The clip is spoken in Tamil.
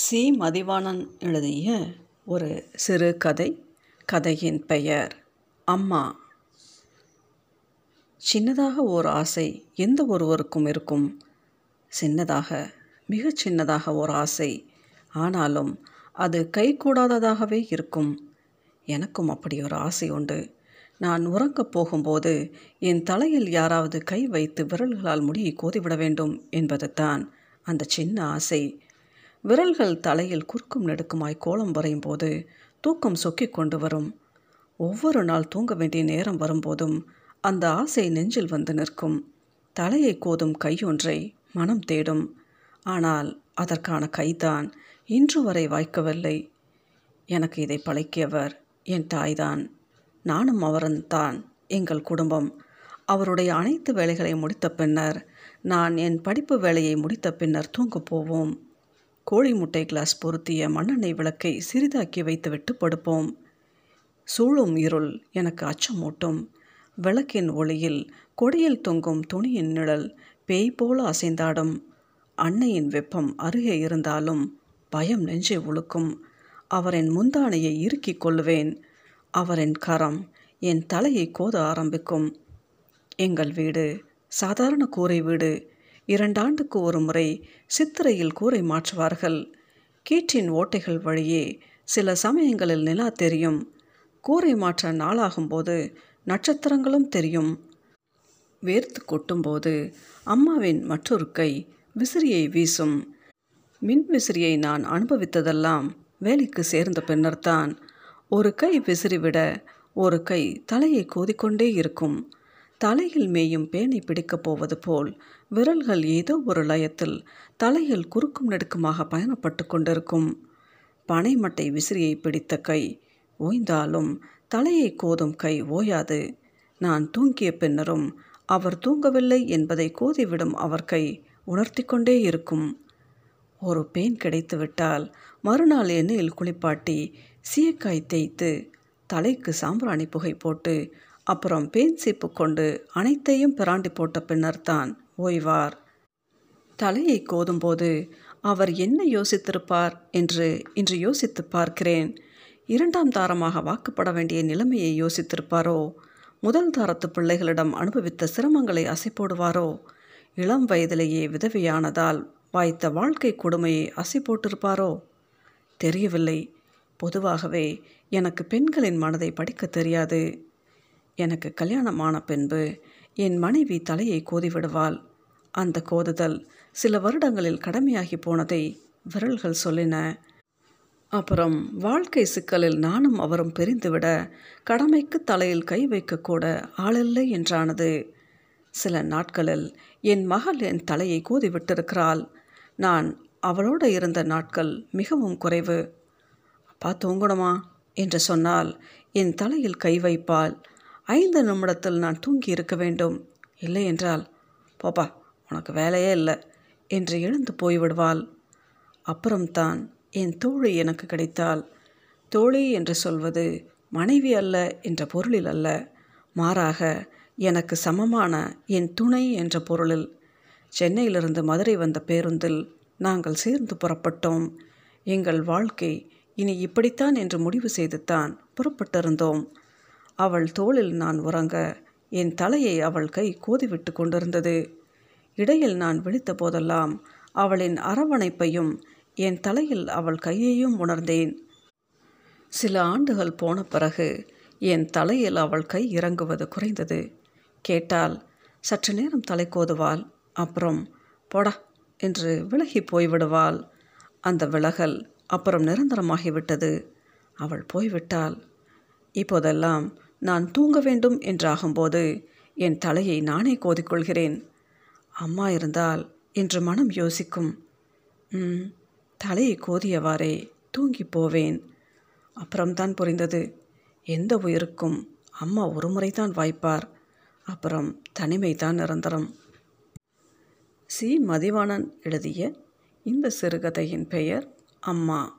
சி. மதிவாணன் எழுதிய ஒரு சிறு கதை கதையின் பெயர் அம்மா. சின்னதாக ஓர் ஆசை எந்த ஒருவருக்கும் இருக்கும். சின்னதாக மிகச் சின்னதாக ஓர் ஆசை. ஆனாலும் அது கைகூடாததாகவே இருக்கும். எனக்கும் அப்படி ஒரு ஆசை உண்டு. நான் உறங்கப் போகும்போது என் தலையில் யாராவது கை வைத்து விரல்களால் முடியை கோதிவிட வேண்டும் என்பது தான் அந்த சின்ன ஆசை. விரல்கள் தலையில் குறுக்கும் நெடுக்குமாய் கோலம் வரையும் போது தூக்கம் சொக்கிக் கொண்டு வரும். ஒவ்வொரு நாள் தூங்க வேண்டிய நேரம் வரும்போதும் அந்த ஆசை நெஞ்சில் வந்து நிற்கும். தலையை கோதும் கையொன்றை மனம் தேடும். ஆனால் அதற்கான கைதான் இன்று வரை வாய்க்கவில்லை. எனக்கு இதை பழக்கியவர் என் தாய்தான். நானும் அவரும் தான் எங்கள் குடும்பம். அவருடைய அனைத்து வேலைகளை முடித்த பின்னர் நான் என் படிப்பு வேலையை முடித்த பின்னர் தூங்கப் போவோம். கோழி முட்டை கிளாஸ் பொருத்திய மண்ணெண்ணெய் விளக்கை சிறிதாக்கி வைத்துவிட்டு படுப்போம். சூழும் இருள் எனக்கு அச்சமூட்டும். விளக்கின் ஒளியில் கொடியில் தொங்கும் துணியின் நிழல் பேய் போல அசைந்தாடும். அன்னையின் வெப்பம் அருகே இருந்தாலும் பயம் நெஞ்சை உழுக்கும் அவரின் முந்தானையை இறுக்கிக் கொள்வேன். அவரின் கரம் என் தலையை கோத ஆரம்பிக்கும். எங்கள் வீடு சாதாரண கூரை வீடு இரண்டாண்டுக்கு ஒரு முறை சித்திரையில் கூரை மாற்றுவார்கள். கீற்றின் ஓட்டைகள் வழியே சில சமயங்களில் நிலா தெரியும். கூரை மாற்ற நாளாகும்போது நட்சத்திரங்களும் தெரியும். வேர்த்து கொட்டும்போது அம்மாவின் மற்றொரு கை விசிறியை வீசும். மின் விசிறியை நான் அனுபவித்ததெல்லாம் வேலைக்கு சேர்ந்த பின்னர்தான். ஒரு கை விசிறிவிட ஒரு கை தலையை கோதிக்கொண்டே இருக்கும். தலையில் மேயும் பேனை பிடிக்கப் போவது போல் விரல்கள் ஏதோ ஒரு லயத்தில் தலையில் குறுக்கும் நெடுக்குமாக பயணப்பட்டு கொண்டிருக்கும். பனைமட்டை விசிறியை பிடித்த கை ஓய்ந்தாலும் தலையை கோதும் கை ஓயாது. நான் தூங்கிய பின்னரும் அவர் தூங்கவில்லை என்பதை கோதிவிடும் அவர் கை உணர்த்தி கொண்டே இருக்கும். ஒரு பேன் கிடைத்துவிட்டால் மறுநாள் எண்ணெயில் குளிப்பாட்டி சீயக்காய் தேய்த்து தலைக்கு சாம்பிராணி புகை போட்டு அப்புறம் பேன் சீப்பு கொண்டு அனைத்தையும் பிராண்டி போட்ட பின்னர் தான் ஓய்வார். தலையை கோதும்போது அவர் என்ன யோசித்திருப்பார் என்று இன்று யோசித்து பார்க்கிறேன். இரண்டாம் தாரமாக வாக்குப்பட வேண்டிய நிலைமையை யோசித்திருப்பாரோ? முதல் தாரத்து பிள்ளைகளிடம் அனுபவித்த சிரமங்களை அசை போடுவாரோ இளம் வயதிலேயே விதவையானதால் வாய்த்த வாழ்க்கை கொடுமையை அசை போட்டிருப்பாரோ தெரியவில்லை. பொதுவாகவே எனக்கு பெண்களின் மனதை படிக்க தெரியாது. எனக்கு கல்யாணமான பின்பு என் மனைவி தலையை கோதிவிடுவாள். அந்த கோதுதல் சில வருடங்களில் கடமையாகி போனதை விரல்கள் சொல்லின. அப்புறம் வாழ்க்கை சிக்கலில் நானும் அவரும் பிரிந்துவிட கடமைக்கு தலையில் கை வைக்கக்கூட ஆளில்லை என்றானது. சில நாட்களில் என் மகள் என் தலையை கோதி விட்டிருக்கிறாள் நான் அவளோடு இருந்த நாட்கள் மிகவும் குறைவு. அப்பா தூங்கணுமா? என்று சொன்னால் என் தலையில் கை வைப்பாள். ஐந்து நிமிடத்தில் நான் தூங்கி இருக்க வேண்டும். இல்லை என்றால் போப்பா உனக்கு வேலையே இல்லை என்று எழுந்து போய்விடுவாள். அப்புறம்தான் என் தோழி எனக்கு கிடைத்தால் தோழி என்று சொல்வது மனைவி அல்ல என்ற பொருளில் அல்ல. மாறாக எனக்கு சமமான என் துணை என்ற பொருளில். சென்னையிலிருந்து மதுரை வந்த பேருந்தில் நாங்கள் சேர்ந்து புறப்பட்டோம். எங்கள் வாழ்க்கை இனி இப்படித்தான் என்று முடிவு செய்துத்தான் புறப்பட்டிருந்தோம். அவள் தோளில் நான் உறங்க என் தலையை அவள் கை கோதிவிட்டு கொண்டிருந்தது. இடையில் நான் விழித்த போதெல்லாம் அவளின் அரவணைப்பையும் என் தலையில் அவள் கையையும் உணர்ந்தேன். சில ஆண்டுகள் போன பிறகு என் தலையில் அவள் கை இறங்குவது குறைந்தது. கேட்டால் சற்று நேரம் தலை கோதுவாள் அப்புறம் போடா என்று விலகி போய்விடுவாள். அந்த விலகல் அப்புறம் நிரந்தரமாகிவிட்டது. அவள் போய்விட்டாள். இப்போதெல்லாம் நான் தூங்க வேண்டும் என்றாகும்போது என் தலையை நானே கோதிக்கொள்கிறேன். அம்மா இருந்தால் என்று மனம் யோசிக்கும். ம் தலையை கோதியவாறே தூங்கி போவேன். அப்புறம்தான் புரிந்தது. எந்த உயிருக்கும் அம்மா ஒரு முறைதான் வாய்ப்பார். அப்புறம் தனிமை தான் நிரந்தரம். சி. மதிவாணன் எழுதிய இந்த சிறுகதையின் பெயர் அம்மா.